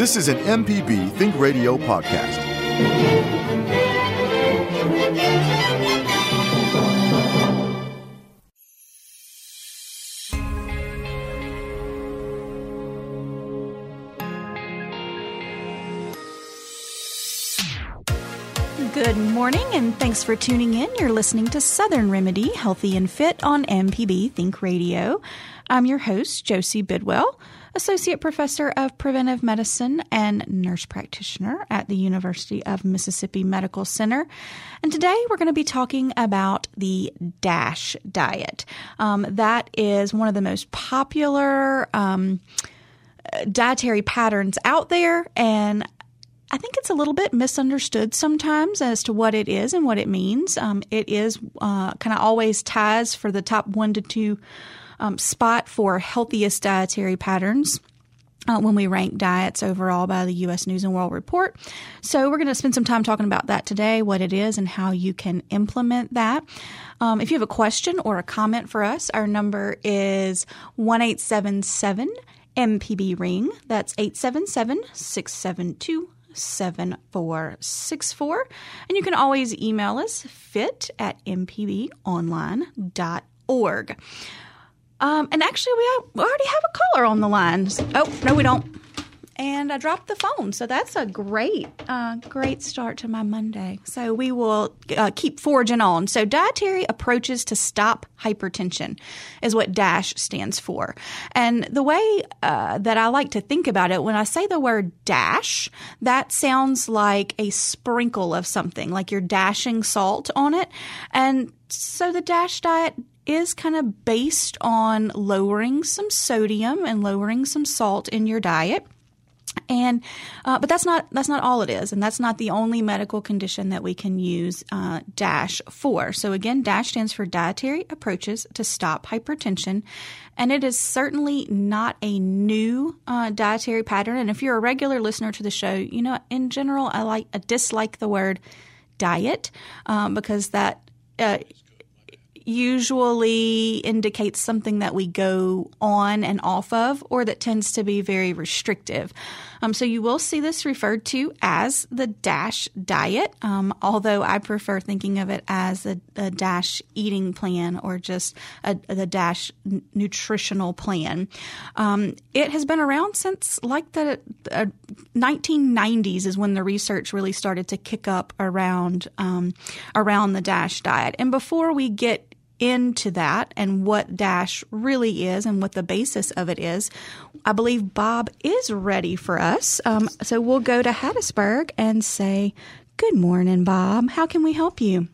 This is an MPB Think Radio podcast. Good morning, and thanks for tuning in. You're listening to Southern Remedy Healthy and Fit on MPB Think Radio. I'm your host, Josie Bidwell, Associate Professor of Preventive Medicine and Nurse Practitioner at the University of Mississippi Medical Center. And today we're going to be talking about the DASH diet. Um, that is one of the most popular. Um, dietary patterns out there and I think it's a little bit misunderstood sometimes as to what it is and what it means. Um, it is uh, kind of always ties for the top one to two um, spot for healthiest dietary patterns. Uh, when we rank diets overall by the U.S. News and World Report. So, we're going to spend some time talking about that today, what it is, and how you can implement that. Um, if you have a question or a comment for us, our number is 1877 MPB Ring. That's 877 672 7464. And you can always email us fit at mpbonline.org. Um, and actually, we, already have a caller on the line. Oh, no, we don't and I dropped the phone. So that's a great, uh, great start to my Monday. So we will uh, keep forging on. So dietary approaches to stop hypertension is what DASH stands for. And the way uh, that I like to think about it, when I say the word dash, that sounds like a sprinkle of something, like you're dashing salt on it. And so the DASH diet is kind of based on lowering some sodium and lowering some salt in your diet. And uh, but that's not that's not all it is, and that's not the only medical condition that we can use uh, DASH for. So again, DASH stands for Dietary Approaches to Stop Hypertension, and it is certainly not a new uh, dietary pattern. And if you're a regular listener to the show, you know in general I like I dislike the word diet um, because that uh, usually indicates something that we go on and off of or that tends to be very restrictive. Um, so you will see this referred to as the DASH diet, um, although I prefer thinking of it as a, a DASH eating plan or just a, the DASH nutritional plan. Um, it has been around since like the uh, 1990s is when the research really started to kick up around um, around the DASH diet. And before we get into that and what Dash really is and what the basis of it is, I believe Bob is ready for us. Um, so we'll go to Hattiesburg and say, "Good morning, Bob. How can we help you?"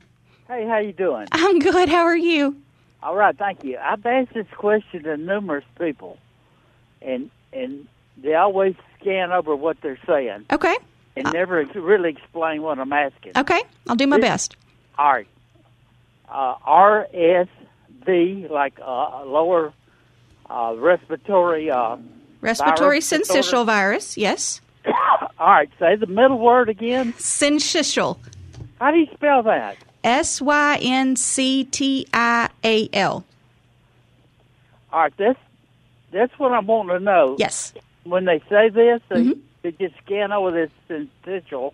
Hey, how you doing? I'm good. How are you? All right, thank you. I've asked this question to numerous people, and and they always scan over what they're saying. Okay. And never really explain what I'm asking. Okay, I'll do my this, best. All right uh, RSV, like uh, lower uh, respiratory. Uh, respiratory virus syncytial virus, yes. All right, say the middle word again. Syncytial. How do you spell that? S Y N C T I A L. All right, that's that's what I'm wanting to know. Yes. When they say this, they, Mhm. they just scan over this syncytial.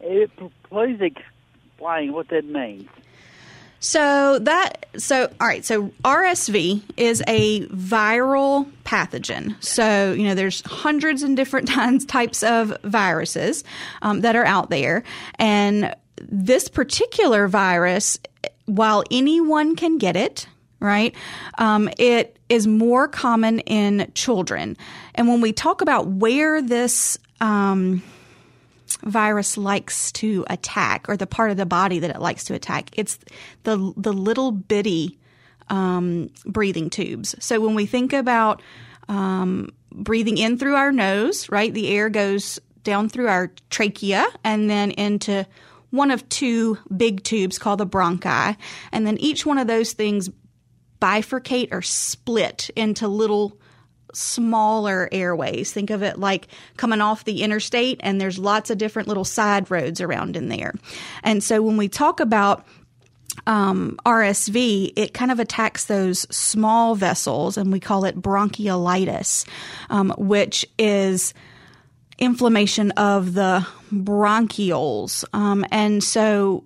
It, please explain what that means. So that so all right. So RSV is a viral pathogen. So you know there's hundreds and different times types of viruses um, that are out there, and this particular virus, while anyone can get it, right? Um, it is more common in children, and when we talk about where this um, virus likes to attack or the part of the body that it likes to attack. It's the the little bitty um, breathing tubes. So when we think about um, breathing in through our nose, right? The air goes down through our trachea and then into one of two big tubes called the bronchi. And then each one of those things bifurcate or split into little smaller airways. Think of it like coming off the interstate, and there's lots of different little side roads around in there. And so when we talk about um, RSV, it kind of attacks those small vessels, and we call it bronchiolitis, um, which is inflammation of the bronchioles. Um, and so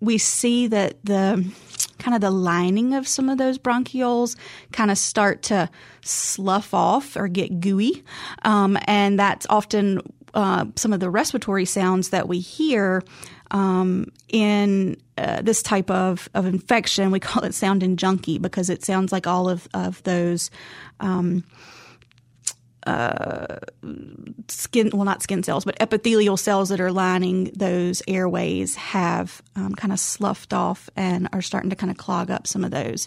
we see that the kind of the lining of some of those bronchioles kind of start to slough off or get gooey. Um, and that's often uh, some of the respiratory sounds that we hear um, in uh, this type of, of infection. We call it sounding junky because it sounds like all of, of those. Um, uh, skin, well, not skin cells, but epithelial cells that are lining those airways have um, kind of sloughed off and are starting to kind of clog up some of those.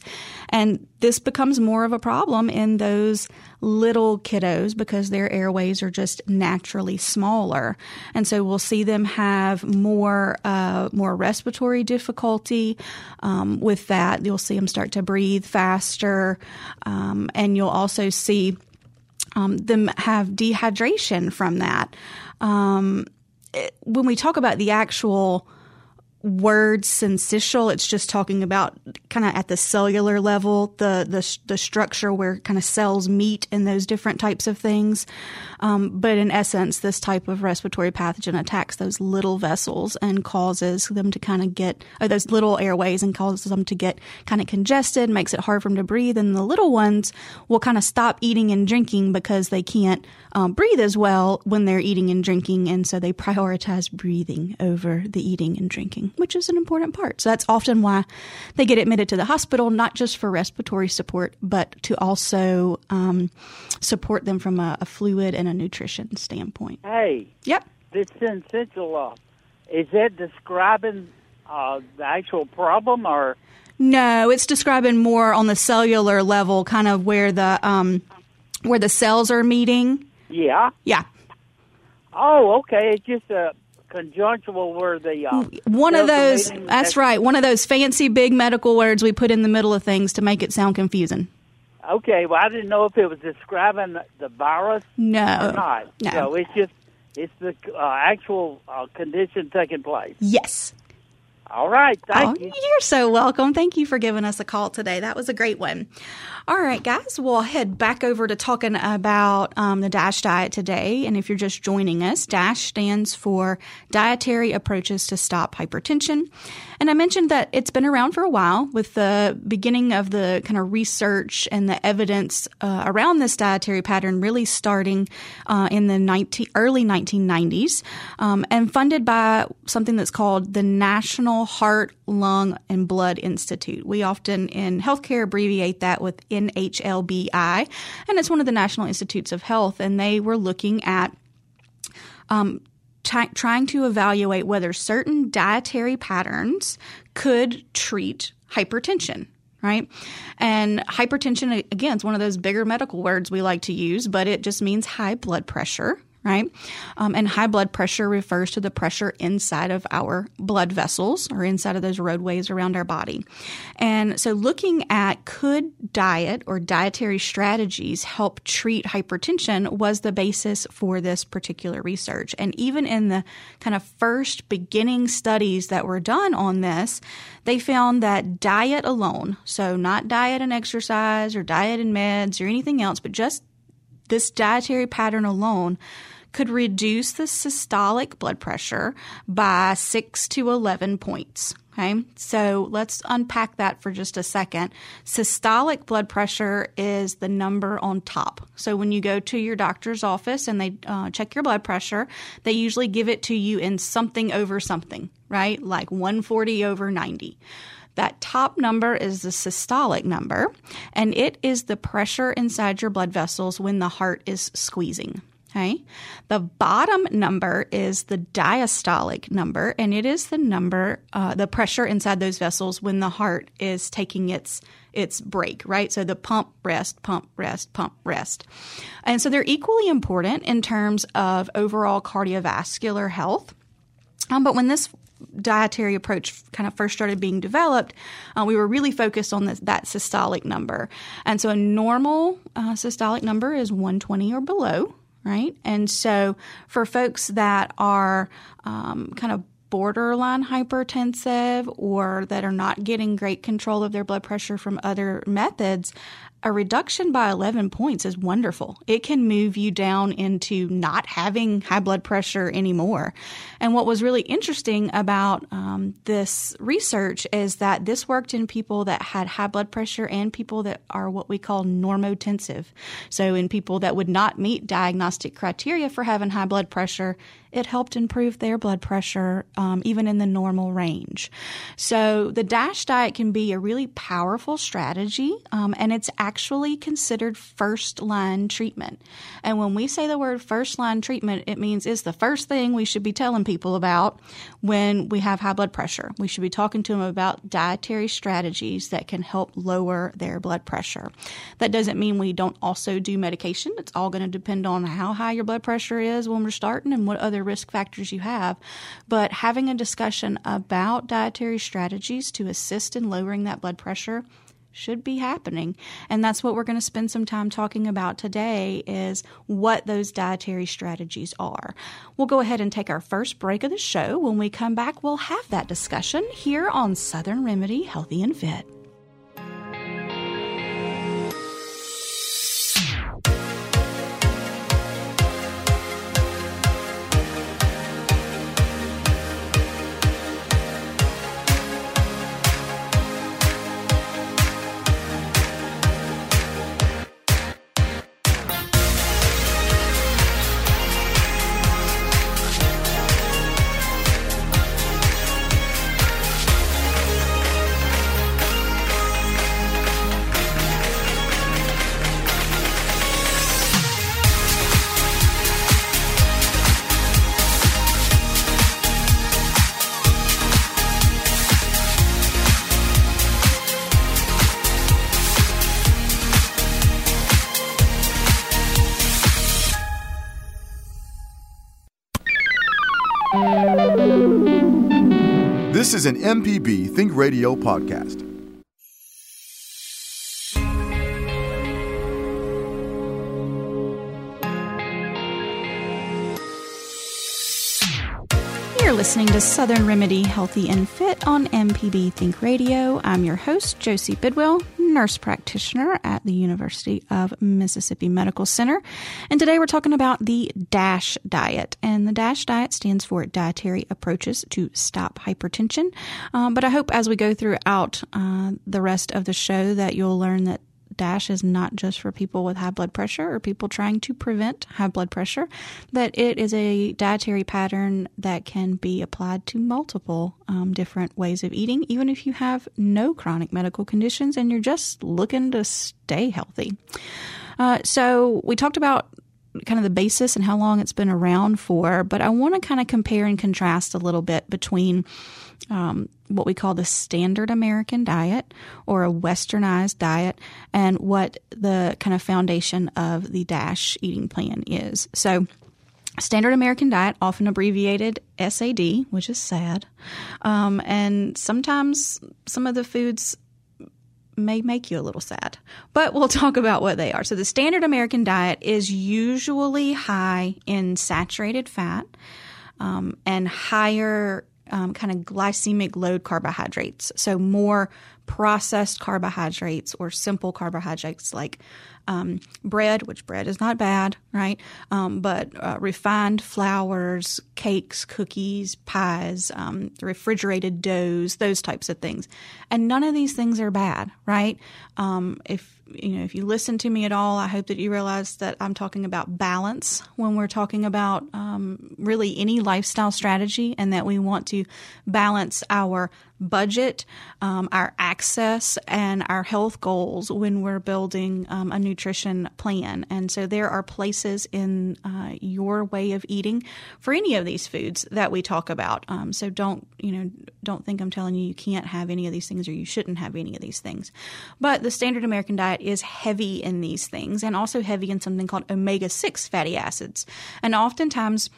And this becomes more of a problem in those little kiddos because their airways are just naturally smaller. And so we'll see them have more, uh, more respiratory difficulty um, with that. You'll see them start to breathe faster. Um, and you'll also see um, them have dehydration from that. Um, it, when we talk about the actual word syncytial, it's just talking about kind of at the cellular level, the the, the structure where kind of cells meet and those different types of things. Um, but in essence, this type of respiratory pathogen attacks those little vessels and causes them to kind of get those little airways and causes them to get kind of congested, makes it hard for them to breathe. And the little ones will kind of stop eating and drinking because they can't um, breathe as well when they're eating and drinking, and so they prioritize breathing over the eating and drinking, which is an important part. So that's often why they get admitted to the hospital, not just for respiratory support, but to also um, support them from a, a fluid and a nutrition standpoint. Hey. Yep. This essential uh, is that describing uh, the actual problem or? No, it's describing more on the cellular level, kind of where the um, where the cells are meeting. Yeah. Yeah. Oh, okay. It's just a conjunctional where the uh, one of those. That's right. One of those fancy big medical words we put in the middle of things to make it sound confusing. Okay. Well, I didn't know if it was describing the virus No, or not. no. So it's just it's the uh, actual uh, condition taking place. Yes. All right. Thank oh, you. You're so welcome. Thank you for giving us a call today. That was a great one. All right, guys, we'll head back over to talking about um, the DASH diet today. And if you're just joining us, DASH stands for Dietary Approaches to Stop Hypertension. And I mentioned that it's been around for a while with the beginning of the kind of research and the evidence uh, around this dietary pattern really starting uh, in the 19, early 1990s um, and funded by something that's called the National Heart, Lung, and Blood Institute. We often in healthcare abbreviate that with NHLBI, and it's one of the National Institutes of Health, and they were looking at um, t- trying to evaluate whether certain dietary patterns could treat hypertension. Right. And hypertension, again, is one of those bigger medical words we like to use, but it just means high blood pressure. Right. Um, and high blood pressure refers to the pressure inside of our blood vessels or inside of those roadways around our body. And so looking at could diet or dietary strategies help treat hypertension was the basis for this particular research. And even in the kind of first beginning studies that were done on this, they found that diet alone, so not diet and exercise or diet and meds or anything else, but just this dietary pattern alone could reduce the systolic blood pressure by 6 to 11 points. Okay, so let's unpack that for just a second. Systolic blood pressure is the number on top. So when you go to your doctor's office and they uh, check your blood pressure, they usually give it to you in something over something, right? Like 140 over 90. That top number is the systolic number, and it is the pressure inside your blood vessels when the heart is squeezing. Okay. The bottom number is the diastolic number, and it is the number, uh, the pressure inside those vessels when the heart is taking its its break, right? So the pump, rest, pump, rest, pump, rest. And so they're equally important in terms of overall cardiovascular health. Um, but when this dietary approach kind of first started being developed, uh, we were really focused on this, that systolic number. And so a normal uh, systolic number is 120 or below, right? And so for folks that are um, kind of borderline hypertensive or that are not getting great control of their blood pressure from other methods, a reduction by 11 points is wonderful. It can move you down into not having high blood pressure anymore. And what was really interesting about um, this research is that this worked in people that had high blood pressure and people that are what we call normotensive. So, in people that would not meet diagnostic criteria for having high blood pressure, it helped improve their blood pressure um, even in the normal range. So the DASH diet can be a really powerful strategy, um, and it's actually considered first line treatment. And when we say the word first line treatment, it means it's the first thing we should be telling people about when we have high blood pressure. We should be talking to them about dietary strategies that can help lower their blood pressure. That doesn't mean we don't also do medication. It's all going to depend on how high your blood pressure is when we're starting and what other risk factors you have. But having a discussion about dietary strategies to assist in lowering that blood pressure should be happening. And that's what we're going to spend some time talking about today is what those dietary strategies are. We'll go ahead and take our first break of the show. When we come back we'll have that discussion here on southern remedy healthy and fit is an MPB Think Radio podcast. Listening to Southern Remedy Healthy and Fit on MPB Think Radio. I'm your host, Josie Bidwell, nurse practitioner at the University of Mississippi Medical Center. And today we're talking about the DASH diet. And the DASH diet stands for Dietary Approaches to Stop Hypertension. Um, but I hope as we go throughout uh, the rest of the show that you'll learn that DASH is not just for people with high blood pressure or people trying to prevent high blood pressure, that it is a dietary pattern that can be applied to multiple um, different ways of eating, even if you have no chronic medical conditions and you're just looking to stay healthy. Uh, so, we talked about kind of the basis and how long it's been around for, but I want to kind of compare and contrast a little bit between um, what we call the standard American diet or a westernized diet and what the kind of foundation of the DASH eating plan is. So, Standard American Diet, often abbreviated SAD, which is sad. Um, and sometimes some of the foods may make you a little sad, but we'll talk about what they are. So, the standard American diet is usually high in saturated fat um, and higher um, kind of glycemic load carbohydrates. So, more processed carbohydrates or simple carbohydrates like um, bread, which bread is not bad, right? Um, but uh, refined flours, cakes, cookies, pies, um, refrigerated doughs, those types of things. And none of these things are bad, right? Um, if you know, if you listen to me at all, I hope that you realize that I'm talking about balance when we're talking about um, really any lifestyle strategy, and that we want to balance our budget, um, our access, and our health goals when we're building um, a nutrition plan. And so there are places in uh, your way of eating for any of these foods that we talk about. Um, so don't you know don't think I'm telling you you can't have any of these things or you shouldn't have any of these things. But the standard American diet is heavy in these things and also heavy in something called omega six fatty acids. And oftentimes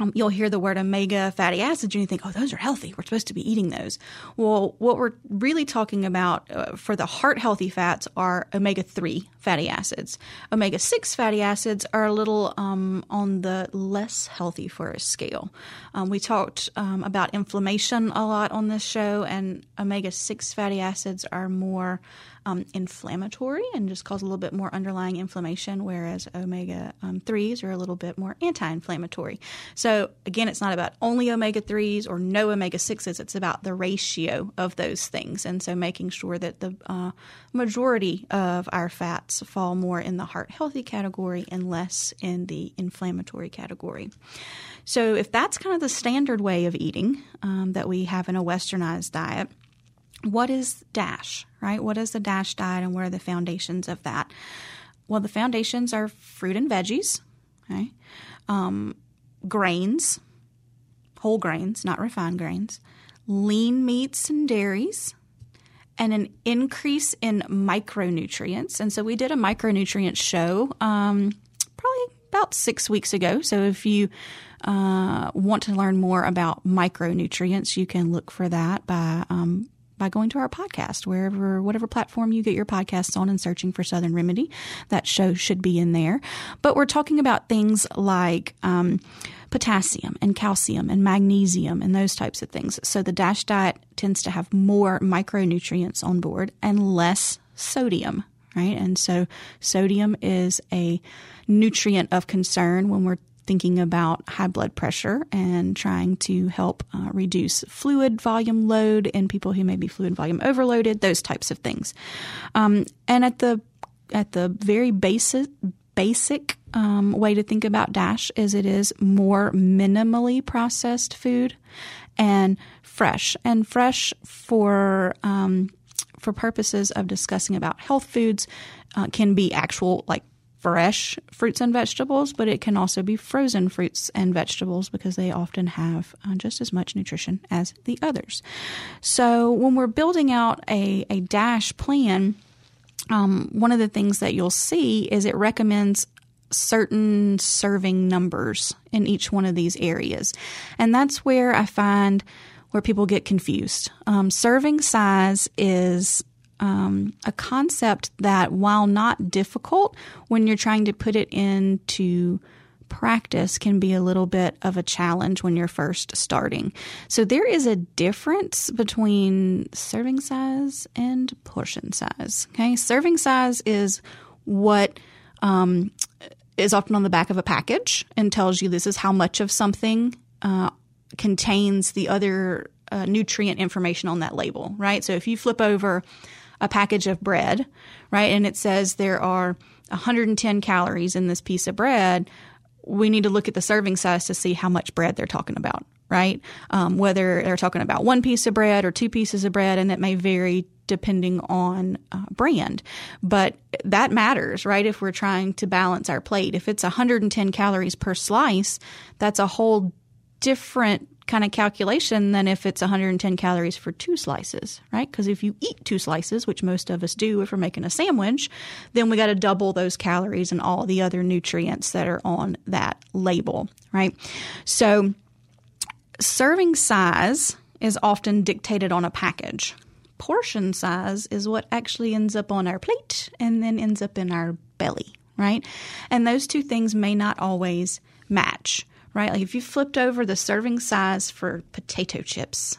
um, you'll hear the word omega fatty acids and you think, oh, those are healthy. We're supposed to be eating those. Well, what we're really talking about uh, for the heart healthy fats are omega 3 fatty acids. Omega 6 fatty acids are a little um, on the less healthy for a scale. Um, we talked um, about inflammation a lot on this show, and omega 6 fatty acids are more um, inflammatory and just cause a little bit more underlying inflammation, whereas omega um, 3s are a little bit more anti inflammatory. So, again, it's not about only omega 3s or no omega 6s, it's about the ratio of those things. And so, making sure that the uh, majority of our fats fall more in the heart healthy category and less in the inflammatory category. So, if that's kind of the standard way of eating um, that we have in a westernized diet, what is DASH, right? What is the DASH diet and what are the foundations of that? Well, the foundations are fruit and veggies, okay? Um, grains, whole grains, not refined grains, lean meats and dairies, and an increase in micronutrients. And so we did a micronutrient show um, probably about six weeks ago. So if you uh, want to learn more about micronutrients, you can look for that by um, by going to our podcast, wherever, whatever platform you get your podcasts on and searching for Southern Remedy. That show should be in there. But we're talking about things like, um, potassium and calcium and magnesium and those types of things. So the DASH diet tends to have more micronutrients on board and less sodium, right? And so sodium is a nutrient of concern when we're thinking about high blood pressure and trying to help uh, reduce fluid volume load in people who may be fluid volume overloaded, those types of things. Um, and at the at the very basic basic um, way to think about Dash is it is more minimally processed food and fresh and fresh for um, for purposes of discussing about health foods uh, can be actual like fresh fruits and vegetables, but it can also be frozen fruits and vegetables because they often have uh, just as much nutrition as the others. So when we're building out a, a DASH plan, um, one of the things that you'll see is it recommends certain serving numbers in each one of these areas. And that's where I find where people get confused. Um, serving size is um, a concept that, while not difficult, when you're trying to put it into practice, can be a little bit of a challenge when you're first starting. So, there is a difference between serving size and portion size. Okay, serving size is what um, is often on the back of a package and tells you this is how much of something uh, contains the other uh, nutrient information on that label, right? So if you flip over a package of bread, right? And it says there are 110 calories in this piece of bread. We need to look at the serving size to see how much bread they're talking about, right? Um, whether they're talking about one piece of bread or two pieces of bread, and that may vary depending on uh, brand. But that matters, right? If we're trying to balance our plate. If it's 110 calories per slice, that's a whole different kind of calculation than if it's 110 calories for two slices, right? Because if you eat two slices, which most of us do if we're making a sandwich, then we got to double those calories and all the other nutrients that are on that label, right? So serving size is often dictated on a package. Portion size is what actually ends up on our plate and then ends up in our belly, right? And those two things may not always match right? Like if you flipped over the serving size for potato chips,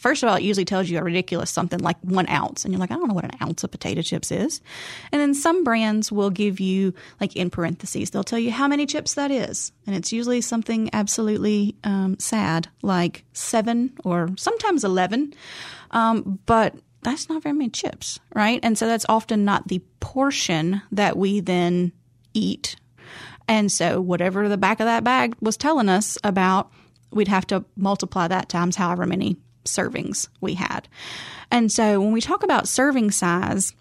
first of all, it usually tells you a ridiculous something like one ounce. And you're like, I don't know what an ounce of potato chips is. And then some brands will give you, like in parentheses, they'll tell you how many chips that is. And it's usually something absolutely um, sad, like seven or sometimes 11. Um, but that's not very many chips, right? And so that's often not the portion that we then eat and so whatever the back of that bag was telling us about, we'd have to multiply that times however many servings we had. And so when we talk about serving size,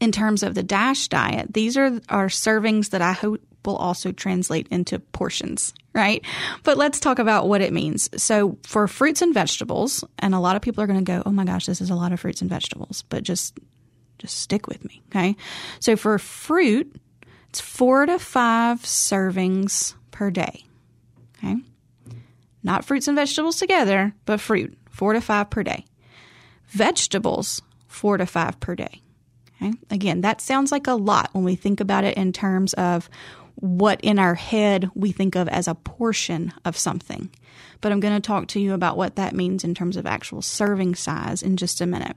in terms of the DASH diet, these are our servings that I hope will also translate into portions, right? But let's talk about what it means. So for fruits and vegetables, and a lot of people are going to go, "Oh my gosh, this is a lot of fruits and vegetables," but just just stick with me, okay? So for fruit, it's 4 to 5 servings per day. Okay? Not fruits and vegetables together, but fruit, 4 to 5 per day. Vegetables, 4 to 5 per day. Okay? Again, that sounds like a lot when we think about it in terms of what in our head we think of as a portion of something. But I'm going to talk to you about what that means in terms of actual serving size in just a minute.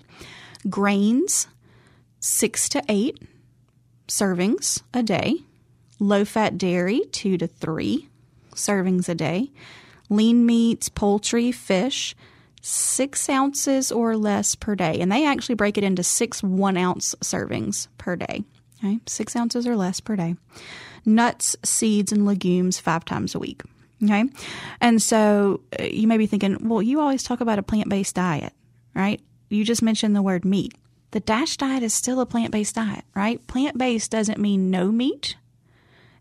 Grains, six to eight servings a day. Low fat dairy, two to three servings a day. Lean meats, poultry, fish, six ounces or less per day. And they actually break it into six one ounce servings per day. Okay, six ounces or less per day. Nuts, seeds, and legumes five times a week. Okay, and so uh, you may be thinking, well, you always talk about a plant based diet, right? You just mentioned the word meat. The DASH diet is still a plant based diet, right? Plant based doesn't mean no meat,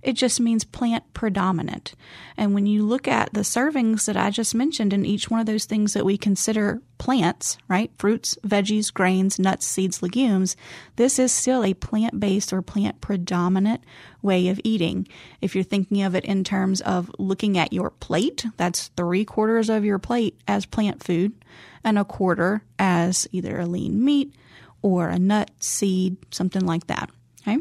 it just means plant predominant. And when you look at the servings that I just mentioned in each one of those things that we consider plants, right? Fruits, veggies, grains, nuts, seeds, legumes, this is still a plant based or plant predominant way of eating. If you're thinking of it in terms of looking at your plate, that's three quarters of your plate as plant food and a quarter as either a lean meat or a nut, seed, something like that. Okay.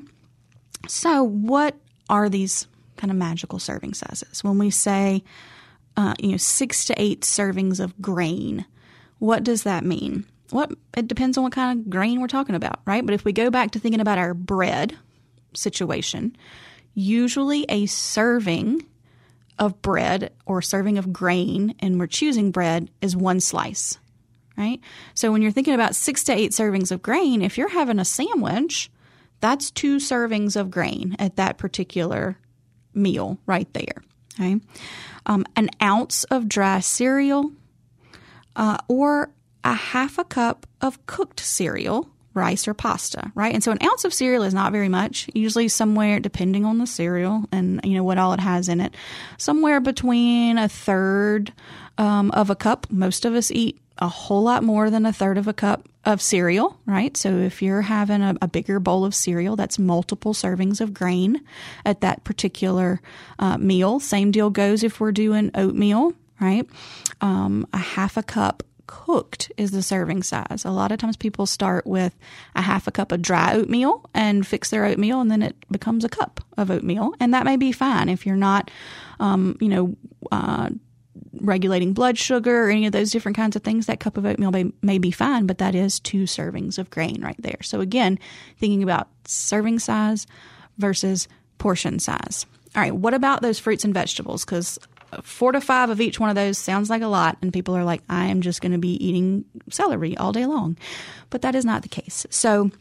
So, what are these kind of magical serving sizes. When we say, uh, you know, six to eight servings of grain, what does that mean? What it depends on what kind of grain we're talking about, right? But if we go back to thinking about our bread situation, usually a serving of bread or serving of grain, and we're choosing bread, is one slice, right? So when you're thinking about six to eight servings of grain, if you're having a sandwich, that's two servings of grain at that particular meal right there. Okay. Um, an ounce of dry cereal uh, or a half a cup of cooked cereal, rice or pasta, right? And so an ounce of cereal is not very much, usually somewhere, depending on the cereal and, you know, what all it has in it, somewhere between a third um, of a cup. Most of us eat a whole lot more than a third of a cup of cereal, right? So if you're having a, a bigger bowl of cereal, that's multiple servings of grain at that particular uh, meal. Same deal goes if we're doing oatmeal, right? Um, a half a cup cooked is the serving size. A lot of times people start with a half a cup of dry oatmeal and fix their oatmeal, and then it becomes a cup of oatmeal, and that may be fine if you're not, um, you know, uh, regulating blood sugar or any of those different kinds of things, that cup of oatmeal may, may be fine, but that is two servings of grain right there. So again, thinking about serving size versus portion size. All right, what about those fruits and vegetables? Because four to five of each one of those sounds like a lot, and people are like, I am just going to be eating celery all day long. But that is not the case. So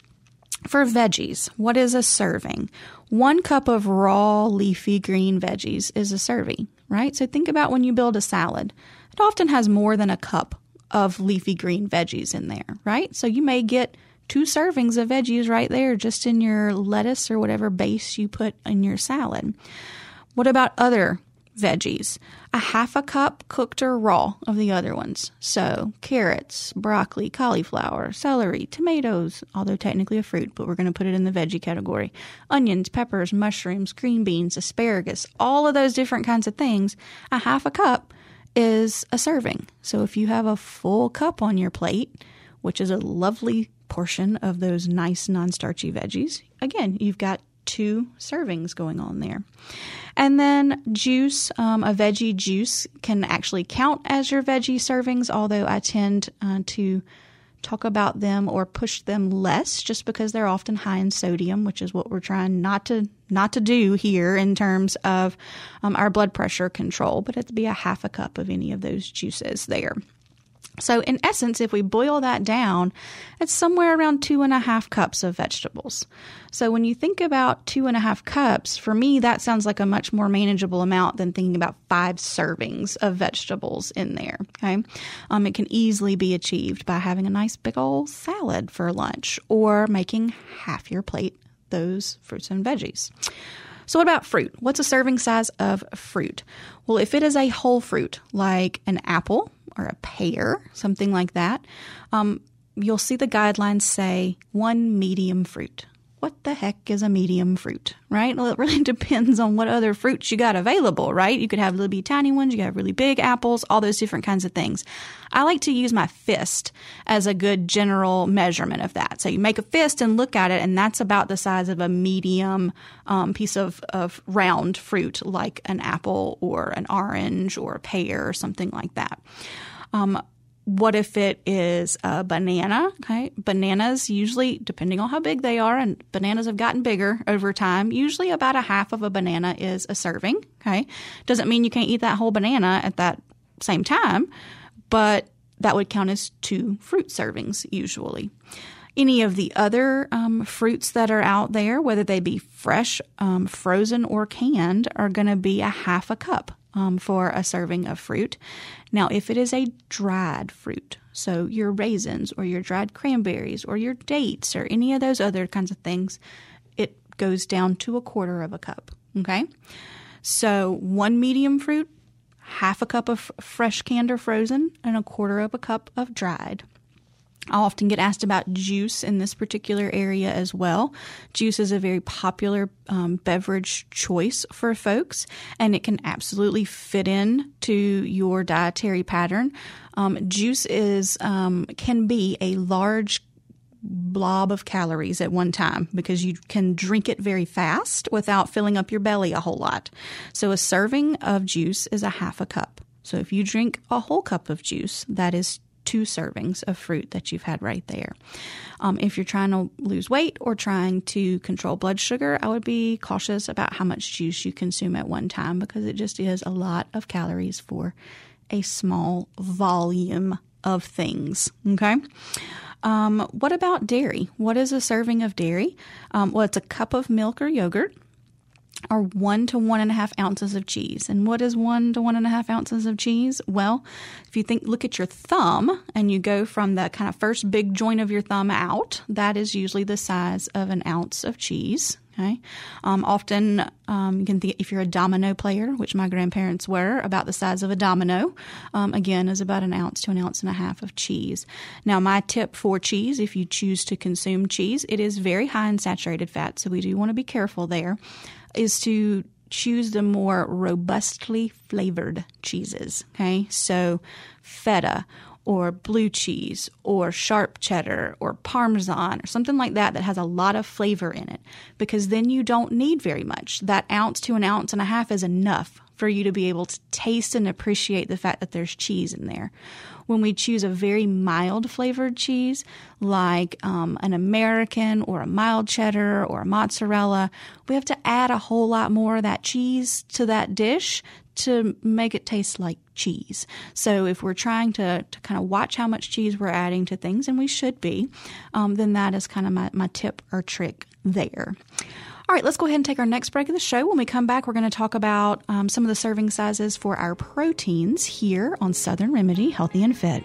for veggies, what is a serving? One cup of raw leafy green veggies is a serving right? So think about when you build a salad. It often has more than a cup of leafy green veggies in there, right? So you may get two servings of veggies right there just in your lettuce or whatever base you put in your salad. What about other veggies? A half a cup cooked or raw of the other ones. So carrots, broccoli, cauliflower, celery, tomatoes, although technically a fruit, but we're going to put it in the veggie category. Onions, peppers, mushrooms, green beans, asparagus, all of those different kinds of things. A half a cup is a serving. So if you have a full cup on your plate, which is a lovely portion of those nice non starchy veggies, again, you've got two servings going on there. And then juice, um, a veggie juice can actually count as your veggie servings, although I tend uh, to talk about them or push them less just because they're often high in sodium, which is what we're trying not to not to do here in terms of um, our blood pressure control. But it'd be a half a cup of any of those juices there. So, in essence, if we boil that down, it's somewhere around two and a half cups of vegetables. So, when you think about two and a half cups, for me, that sounds like a much more manageable amount than thinking about five servings of vegetables in there. Okay. Um, it can easily be achieved by having a nice big old salad for lunch or making half your plate those fruits and veggies. So, what about fruit? What's a serving size of fruit? Well, if it is a whole fruit, like an apple or a pear, something like that, um, you'll see the guidelines say one medium fruit what the heck is a medium fruit, right? Well, it really depends on what other fruits you got available, right? You could have little tiny ones, you have really big apples, all those different kinds of things. I like to use my fist as a good general measurement of that. So you make a fist and look at it, and that's about the size of a medium um, piece of, of round fruit, like an apple or an orange or a pear or something like that. Um, what if it is a banana? Okay. Bananas usually, depending on how big they are, and bananas have gotten bigger over time, usually about a half of a banana is a serving. Okay. Doesn't mean you can't eat that whole banana at that same time, but that would count as two fruit servings usually. Any of the other um, fruits that are out there, whether they be fresh, um, frozen, or canned, are going to be a half a cup um, for a serving of fruit. Now, if it is a dried fruit, so your raisins or your dried cranberries or your dates or any of those other kinds of things, it goes down to a quarter of a cup. Okay? So, one medium fruit, half a cup of fresh canned or frozen, and a quarter of a cup of dried. I'll often get asked about juice in this particular area as well. Juice is a very popular um, beverage choice for folks, and it can absolutely fit in to your dietary pattern. Um, juice is um, can be a large blob of calories at one time because you can drink it very fast without filling up your belly a whole lot. So a serving of juice is a half a cup. So if you drink a whole cup of juice, that is two servings of fruit that you've had right there. Um, if you're trying to lose weight or trying to control blood sugar, I would be cautious about how much juice you consume at one time because it just is a lot of calories for a small volume of things. Okay. Um, what about dairy? What is a serving of dairy? Um, well, it's a cup of milk or yogurt are one to one and a half ounces of cheese. And what is one to one and a half ounces of cheese? Well, if you think, look at your thumb and you go from the kind of first big joint of your thumb out, that is usually the size of an ounce of cheese. Okay. Um, often, um, you can think if you're a domino player, which my grandparents were, about the size of a domino, um, again, is about an ounce to an ounce and a half of cheese. Now, my tip for cheese, if you choose to consume cheese, it is very high in saturated fat, so we do want to be careful there is to choose the more robustly flavored cheeses. Okay, so feta or blue cheese or sharp cheddar or parmesan or something like that that has a lot of flavor in it because then you don't need very much. That ounce to an ounce and a half is enough for you to be able to taste and appreciate the fact that there's cheese in there. When we choose a very mild flavored cheese, like um, an American or a mild cheddar or a mozzarella, we have to add a whole lot more of that cheese to that dish to make it taste like cheese. So if we're trying to, to kind of watch how much cheese we're adding to things, and we should be, um, then that is kind of my, my tip or trick there. All right, let's go ahead and take our next break of the show. When we come back, we're going to talk about um, some of the serving sizes for our proteins here on Southern Remedy Healthy and Fit.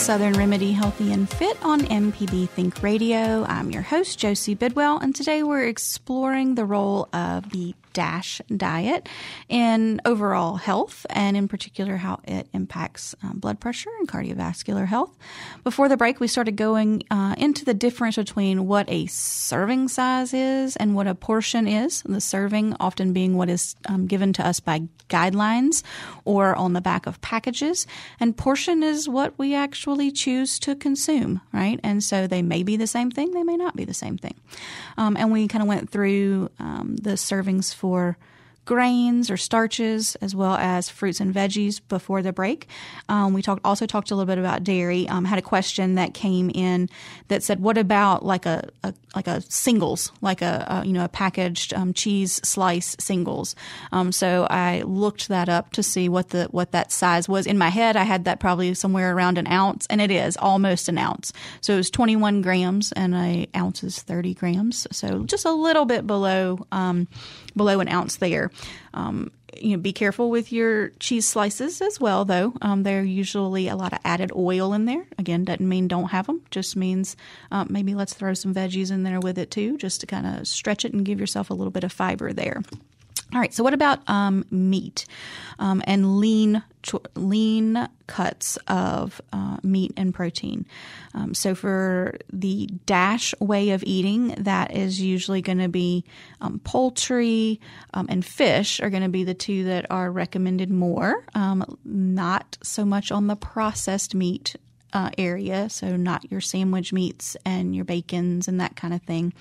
Southern Remedy Healthy and Fit on MPB Think Radio. I'm your host, Josie Bidwell, and today we're exploring the role of the DASH diet in overall health, and in particular how it impacts um, blood pressure and cardiovascular health. Before the break, we started going uh, into the difference between what a serving size is and what a portion is. The serving often being what is um, given to us by guidelines or on the back of packages, and portion is what we actually choose to consume, right? And so they may be the same thing, they may not be the same thing. Um, and we kind of went through um, the servings for grains or starches as well as fruits and veggies before the break. Um, we talked also talked a little bit about dairy. Um, had a question that came in that said, "What about like a, a like a singles, like a, a you know a packaged um, cheese slice singles?" Um, so I looked that up to see what the what that size was. In my head, I had that probably somewhere around an ounce, and it is almost an ounce. So it was 21 grams, and a ounce is 30 grams. So just a little bit below um, below an ounce there. Um, you know, be careful with your cheese slices as well, though. Um, there are usually a lot of added oil in there. Again, doesn't mean don't have them. Just means uh, maybe let's throw some veggies in there with it too, just to kind of stretch it and give yourself a little bit of fiber there. All right. So, what about um, meat um, and lean lean cuts of uh, meat and protein? Um, so, for the dash way of eating, that is usually going to be um, poultry um, and fish are going to be the two that are recommended more. Um, not so much on the processed meat uh, area, so not your sandwich meats and your bacons and that kind of thing.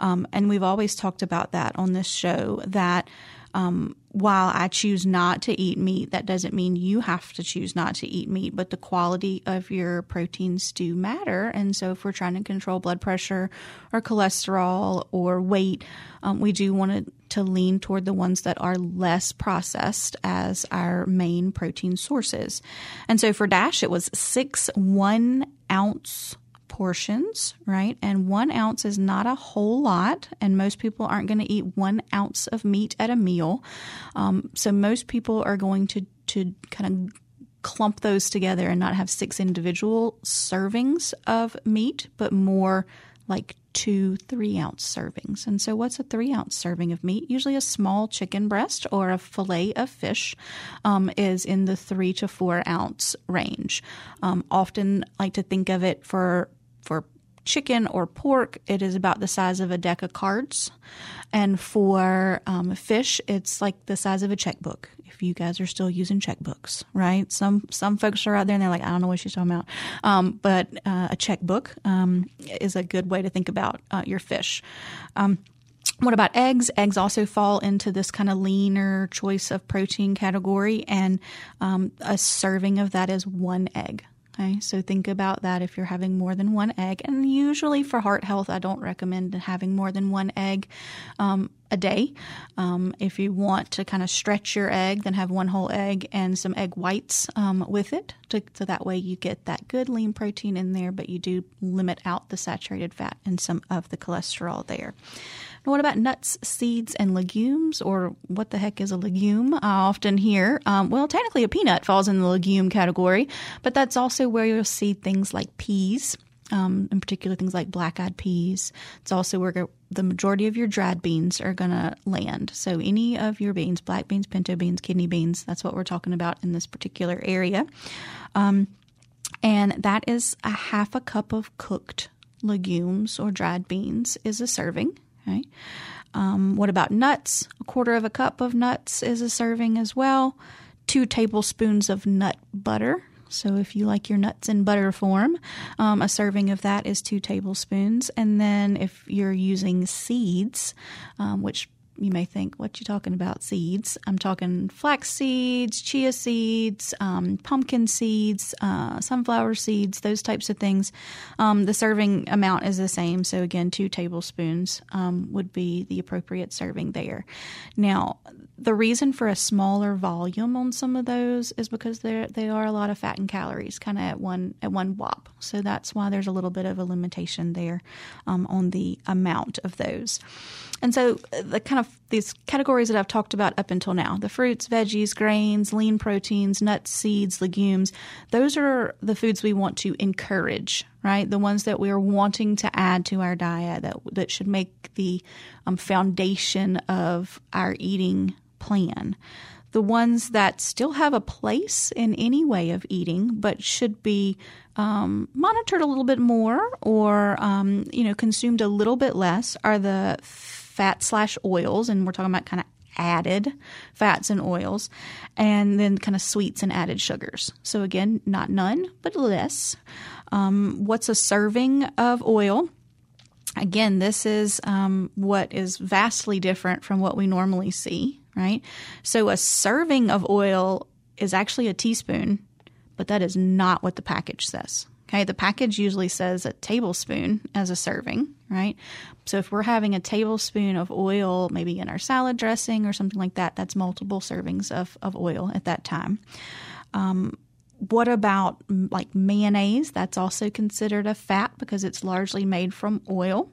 Um, and we've always talked about that on this show that um, while I choose not to eat meat, that doesn't mean you have to choose not to eat meat, but the quality of your proteins do matter. And so, if we're trying to control blood pressure or cholesterol or weight, um, we do want to, to lean toward the ones that are less processed as our main protein sources. And so, for DASH, it was six one ounce portions, right? And one ounce is not a whole lot, and most people aren't going to eat one ounce of meat at a meal. Um, so most people are going to to kind of clump those together and not have six individual servings of meat, but more like two three ounce servings. And so, what's a three ounce serving of meat? Usually, a small chicken breast or a fillet of fish um, is in the three to four ounce range. Um, often, like to think of it for for chicken or pork, it is about the size of a deck of cards. And for um, fish, it's like the size of a checkbook. If you guys are still using checkbooks, right? Some some folks are out there and they're like, I don't know what she's talking about. Um, but uh, a checkbook um, is a good way to think about uh, your fish. Um, what about eggs? Eggs also fall into this kind of leaner choice of protein category, and um, a serving of that is one egg. Okay, so think about that if you're having more than one egg. And usually for heart health, I don't recommend having more than one egg um, a day. Um, if you want to kind of stretch your egg, then have one whole egg and some egg whites um, with it. To, so that way you get that good lean protein in there, but you do limit out the saturated fat and some of the cholesterol there. Now, what about nuts, seeds, and legumes, or what the heck is a legume? I often hear, um, well, technically a peanut falls in the legume category, but that's also where you'll see things like peas. Um, in particular, things like black eyed peas. It's also where the majority of your dried beans are going to land. So, any of your beans, black beans, pinto beans, kidney beans, that's what we're talking about in this particular area. Um, and that is a half a cup of cooked legumes or dried beans is a serving. Okay. Um, what about nuts? A quarter of a cup of nuts is a serving as well. Two tablespoons of nut butter. So if you like your nuts in butter form, um, a serving of that is two tablespoons. And then if you're using seeds, um, which you may think, what you talking about? Seeds. I'm talking flax seeds, chia seeds, um, pumpkin seeds, uh, sunflower seeds, those types of things. Um, the serving amount is the same. So, again, two tablespoons um, would be the appropriate serving there. Now, the reason for a smaller volume on some of those is because they they are a lot of fat and calories, kind of at one at one whop. So that's why there's a little bit of a limitation there um, on the amount of those. And so the kind of of these categories that I've talked about up until now the fruits, veggies, grains, lean proteins, nuts, seeds, legumes those are the foods we want to encourage, right? The ones that we are wanting to add to our diet that, that should make the um, foundation of our eating plan the ones that still have a place in any way of eating, but should be um, monitored a little bit more or um, you know consumed a little bit less are the fat slash oils, and we're talking about kind of added fats and oils, and then kind of sweets and added sugars. So again, not none, but less. Um, what's a serving of oil? Again, this is um, what is vastly different from what we normally see right? So a serving of oil is actually a teaspoon, but that is not what the package says. Okay, the package usually says a tablespoon as a serving, right? So if we're having a tablespoon of oil, maybe in our salad dressing or something like that, that's multiple servings of, of oil at that time. Um, what about like mayonnaise? That's also considered a fat because it's largely made from oil.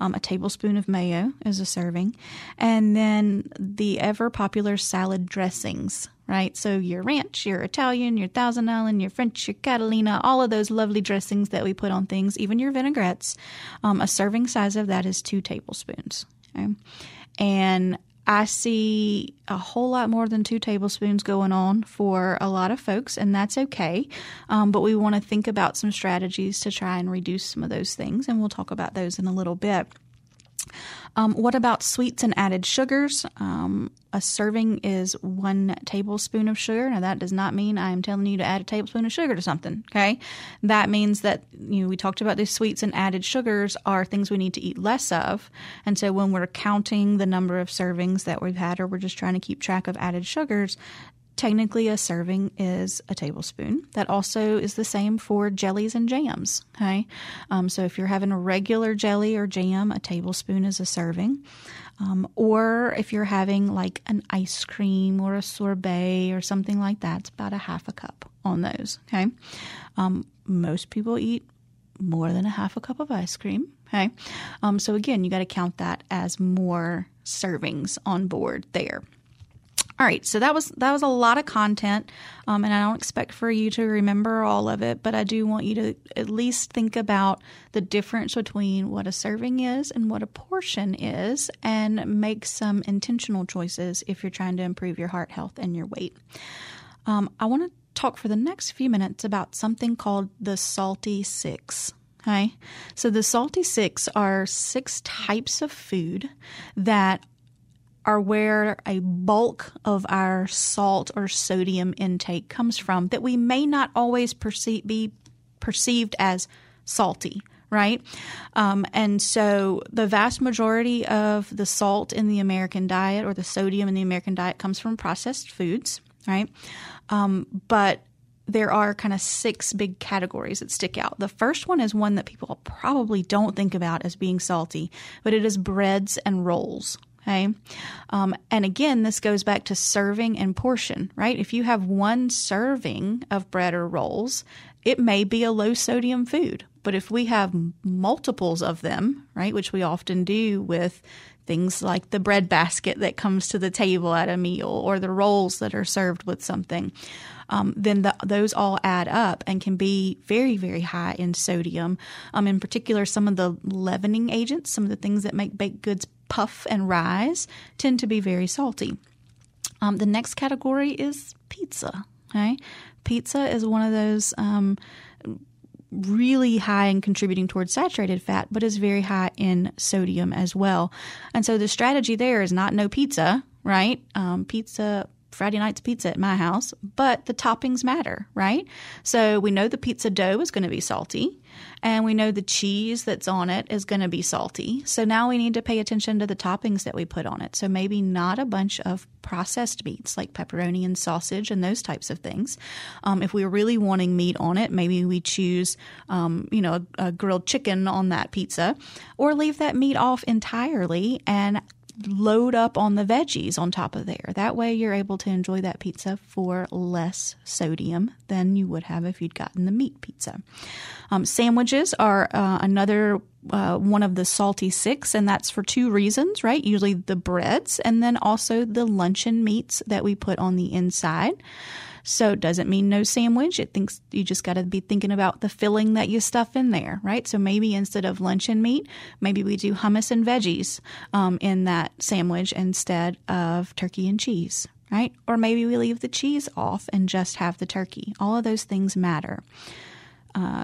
Um, a tablespoon of mayo is a serving. And then the ever popular salad dressings, right? So your ranch, your Italian, your Thousand Island, your French, your Catalina, all of those lovely dressings that we put on things, even your vinaigrettes, um, a serving size of that is two tablespoons. Okay? And I see a whole lot more than two tablespoons going on for a lot of folks, and that's okay. Um, but we want to think about some strategies to try and reduce some of those things, and we'll talk about those in a little bit. Um, what about sweets and added sugars? Um, a serving is one tablespoon of sugar. Now, that does not mean I am telling you to add a tablespoon of sugar to something, okay? That means that, you know, we talked about these sweets and added sugars are things we need to eat less of. And so when we're counting the number of servings that we've had, or we're just trying to keep track of added sugars, technically a serving is a tablespoon. That also is the same for jellies and jams. Okay, um, so if you're having a regular jelly or jam, a tablespoon is a serving. Um, or if you're having like an ice cream or a sorbet or something like that, it's about a half a cup on those. Okay, um, most people eat more than a half a cup of ice cream. Okay, um, so again, you got to count that as more servings on board there. All right, so that was that was a lot of content, um, and I don't expect for you to remember all of it, but I do want you to at least think about the difference between what a serving is and what a portion is, and make some intentional choices if you're trying to improve your heart health and your weight. Um, I want to talk for the next few minutes about something called the Salty Six. Okay, so the Salty Six are six types of food that are where a bulk of our salt or sodium intake comes from that we may not always perceive, be perceived as salty right? Um, and so the vast majority of the salt in the American diet or the sodium in the American diet comes from processed foods, right? Um, but there are kind of six big categories that stick out. The first one is one that people probably don't think about as being salty, but it is breads and rolls. Okay. Um, and again, this goes back to serving and portion, right? If you have one serving of bread or rolls, it may be a low sodium food. But if we have multiples of them, right, which we often do with things like the bread basket that comes to the table at a meal or the rolls that are served with something, um, then the, those all add up and can be very, very high in sodium. Um, in particular, some of the leavening agents, some of the things that make baked goods puff and rise tend to be very salty. Um, the next category is pizza. Okay, pizza is one of those um, really high in contributing towards saturated fat, but is very high in sodium as well. And so the strategy there is not no pizza, right? Um, pizza Friday night's pizza at my house, but the toppings matter, right? So we know the pizza dough is going to be salty, and we know the cheese that's on it is going to be salty. So now we need to pay attention to the toppings that we put on it. So maybe not a bunch of processed meats like pepperoni and sausage and those types of things. Um, if we're really wanting meat on it, maybe we choose, um, you know, a, a grilled chicken on that pizza, or leave that meat off entirely and load up on the veggies on top of there. That way, you're able to enjoy that pizza for less sodium than you would have if you'd gotten the meat pizza. Um, sandwiches are uh, another uh, one of the salty six, and that's for two reasons, right? Usually the breads, and then also the luncheon meats that we put on the inside. So it doesn't mean no sandwich. It thinks you just got to be thinking about the filling that you stuff in there, right? So maybe instead of luncheon meat, maybe we do hummus and veggies um, in that sandwich instead of turkey and cheese, right? Or maybe we leave the cheese off and just have the turkey. All of those things matter. Uh,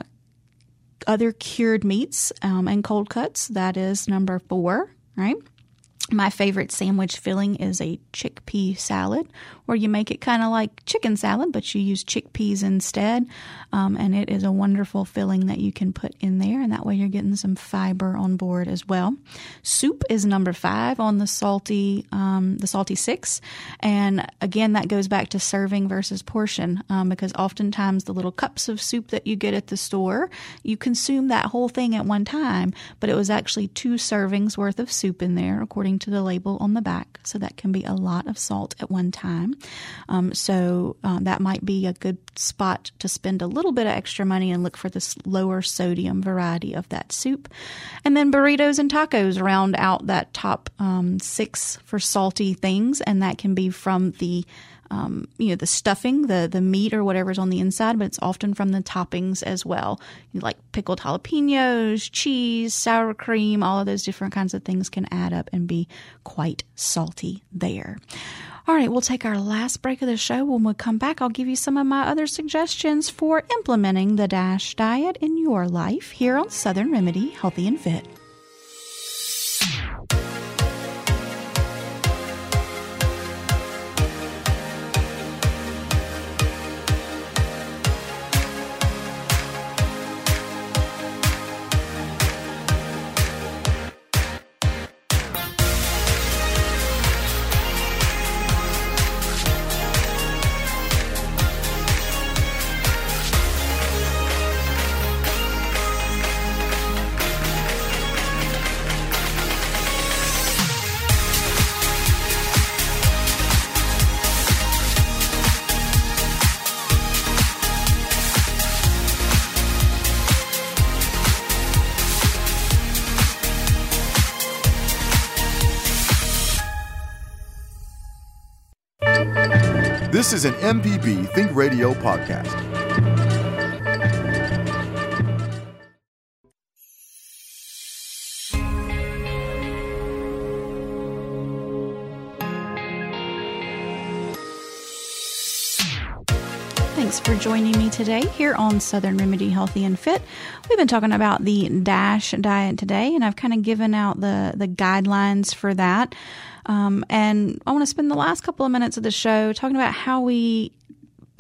other cured meats um, and cold cuts, that is number four, right? My favorite sandwich filling is a chickpea salad, where you make it kind of like chicken salad, but you use chickpeas instead. Um, and it is a wonderful filling that you can put in there, and that way you're getting some fiber on board as well. Soup is number five on the salty, um, the salty six, and again that goes back to serving versus portion, um, because oftentimes the little cups of soup that you get at the store, you consume that whole thing at one time, but it was actually two servings worth of soup in there, according to the label on the back. So that can be a lot of salt at one time. Um, so um, that might be a good spot to spend a little bit of extra money and look for this lower sodium variety of that soup. And then burritos and tacos round out that top um, six for salty things, and that can be from the um, you know the stuffing, the the meat or whatever's on the inside, but it's often from the toppings as well. You like pickled jalapenos, cheese, sour cream, all of those different kinds of things can add up and be quite salty there. All right, we'll take our last break of the show. When we come back, I'll give you some of my other suggestions for implementing the DASH diet in your life here on Southern Remedy Healthy and Fit. Is an MPB Think Radio podcast. Thanks for joining me today here on Southern Remedy Healthy and Fit. We've been talking about the DASH diet today, and I've kind of given out the, the guidelines for that. Um, and I want to spend the last couple of minutes of the show talking about how we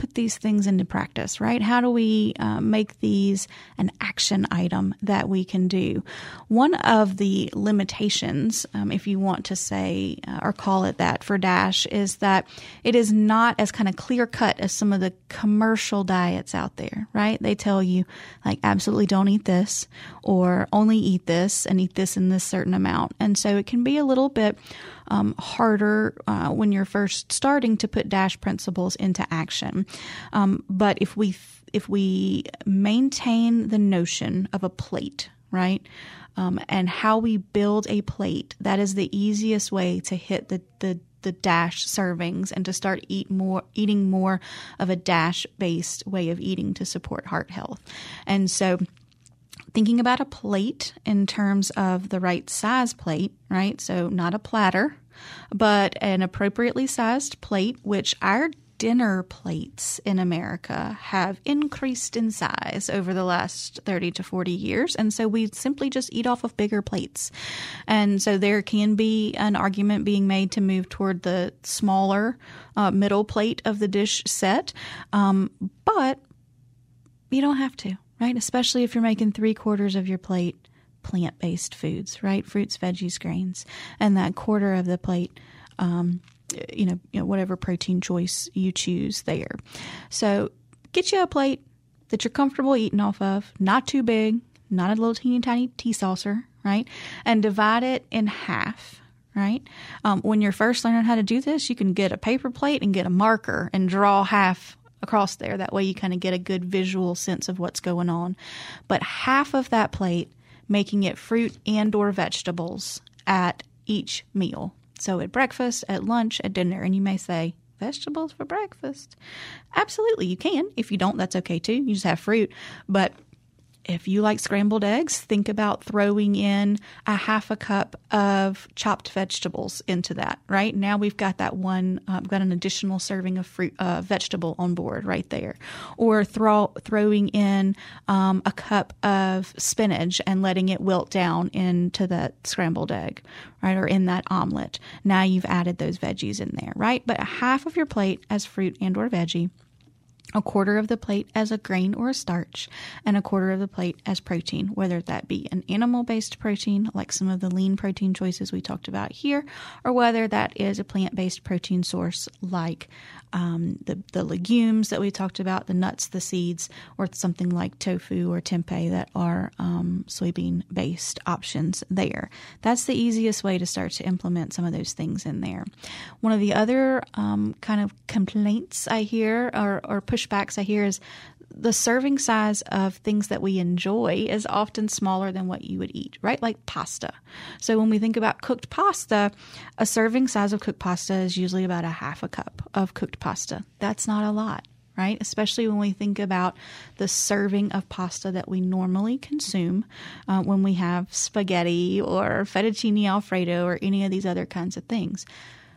put these things into practice, right? How do we uh, make these an action item that we can do? One of the limitations, um, if you want to say uh, or call it that for DASH, is that it is not as kind of clear cut as some of the commercial diets out there, right? They tell you, like, absolutely don't eat this or only eat this and eat this in this certain amount. And so it can be a little bit um, harder uh, when you're first starting to put dash principles into action. Um, but if we if we maintain the notion of a plate, right? Um, and how we build a plate, that is the easiest way to hit the, the the dash servings and to start eat more eating more of a dash based way of eating to support heart health. And so thinking about a plate in terms of the right size plate, right? So not a platter, but an appropriately sized plate, which our dinner plates in America have increased in size over the last 30 to 40 years. And so we simply just eat off of bigger plates. And so there can be an argument being made to move toward the smaller uh, middle plate of the dish set. Um, but you don't have to, right? Especially if you're making three quarters of your plate plant based foods, right? Fruits, veggies, grains, and that quarter of the plate. Um, you know, you know, whatever protein choice you choose there. So get you a plate that you're comfortable eating off of, not too big, not a little teeny tiny tea saucer, right? And divide it in half, right? Um, when you're first learning how to do this, you can get a paper plate and get a marker and draw half across there. That way you kind of get a good visual sense of what's going on. But half of that plate, making it fruit and or vegetables at each meal. So at breakfast, at lunch, at dinner. And you may say, vegetables for breakfast. Absolutely, you can. If you don't, that's okay too. You just have fruit. But if you like scrambled eggs, think about throwing in a half a cup of chopped vegetables into that. Right now, we've got that one, uh, got an additional serving of fruit, uh, vegetable on board right there. Or throw, throwing in um, a cup of spinach and letting it wilt down into that scrambled egg, right? Or in that omelet. Now you've added those veggies in there, right? But a half of your plate as fruit and or veggie a quarter of the plate as a grain or a starch, and a quarter of the plate as protein, whether that be an animal based protein, like some of the lean protein choices we talked about here, or whether that is a plant based protein source like um, the, the legumes that we talked about, the nuts, the seeds, or something like tofu or tempeh that are um, soybean based options there. That's the easiest way to start to implement some of those things in there. One of the other um, kind of complaints I hear or, or pushbacks I hear is the serving size of things that we enjoy is often smaller than what you would eat, right? Like pasta. So when we think about cooked pasta, a serving size of cooked pasta is usually about a half a cup of cooked pasta. That's not a lot, right? Especially when we think about the serving of pasta that we normally consume uh, when we have spaghetti or fettuccine alfredo or any of these other kinds of things.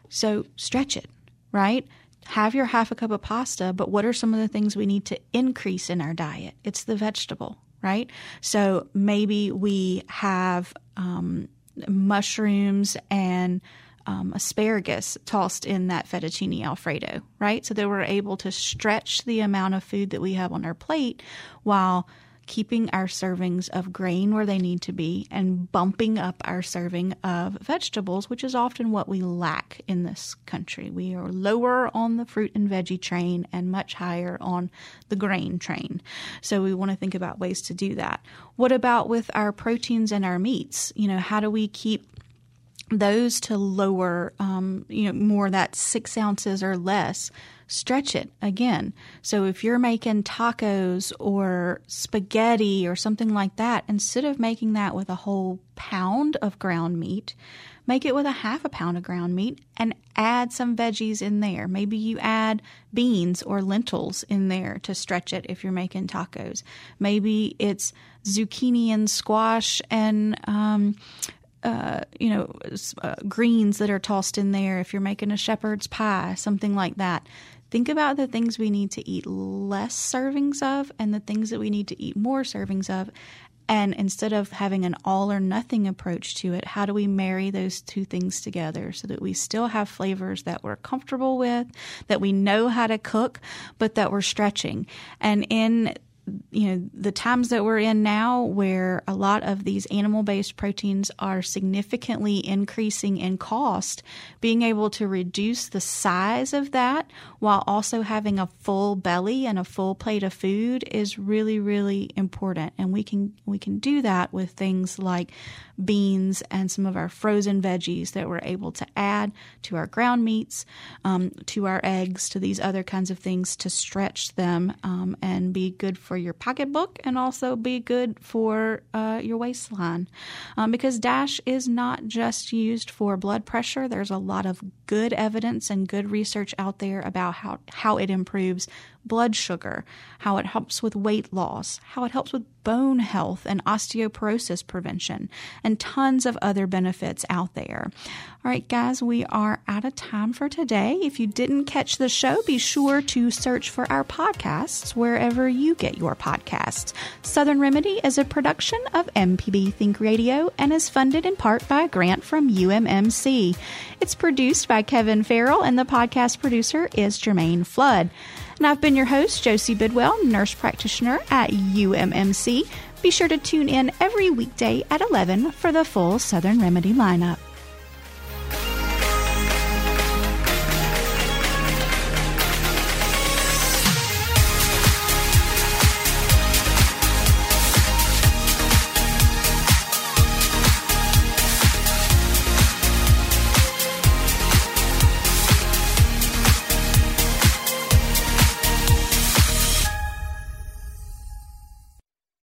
So stretch it, right? Have your half a cup of pasta, but what are some of the things we need to increase in our diet? It's the vegetable, right? So maybe we have um, mushrooms and um, asparagus tossed in that fettuccine alfredo, right? So that we're able to stretch the amount of food that we have on our plate while keeping our servings of grain where they need to be and bumping up our serving of vegetables, which is often what we lack in this country. We are lower on the fruit and veggie train and much higher on the grain train. So we want to think about ways to do that. What about with our proteins and our meats? You know, how do we keep those to lower, um, you know, more that six ounces or less stretch it again. So if you're making tacos or spaghetti or something like that, instead of making that with a whole pound of ground meat, make it with a half a pound of ground meat and add some veggies in there. Maybe you add beans or lentils in there to stretch it if you're making tacos. Maybe it's zucchini and squash and um, uh, you know, uh, greens that are tossed in there if you're making a shepherd's pie, something like that. Think about the things we need to eat less servings of and the things that we need to eat more servings of. And instead of having an all or nothing approach to it, how do we marry those two things together so that we still have flavors that we're comfortable with, that we know how to cook, but that we're stretching? And in you know the times that we're in now where a lot of these animal based proteins are significantly increasing in cost being able to reduce the size of that while also having a full belly and a full plate of food is really really important. And we can we can do that with things like beans and some of our frozen veggies that we're able to add to our ground meats um, to our eggs to these other kinds of things to stretch them um, and be good for for your pocketbook and also be good for uh, your waistline. Um, because DASH is not just used for blood pressure, there's a lot of good evidence and good research out there about how, how it improves blood sugar, how it helps with weight loss, how it helps with bone health and osteoporosis prevention, and tons of other benefits out there. All right, guys, we are out of time for today. If you didn't catch the show, be sure to search for our podcasts wherever you get your podcasts. Southern Remedy is a production of MPB Think Radio and is funded in part by a grant from UMMC. It's produced by Kevin Farrell, and the podcast producer is Jermaine Flood. And I've been your host, Josie Bidwell, nurse practitioner at UMMC. Be sure to tune in every weekday at 11 for the full Southern Remedy lineup.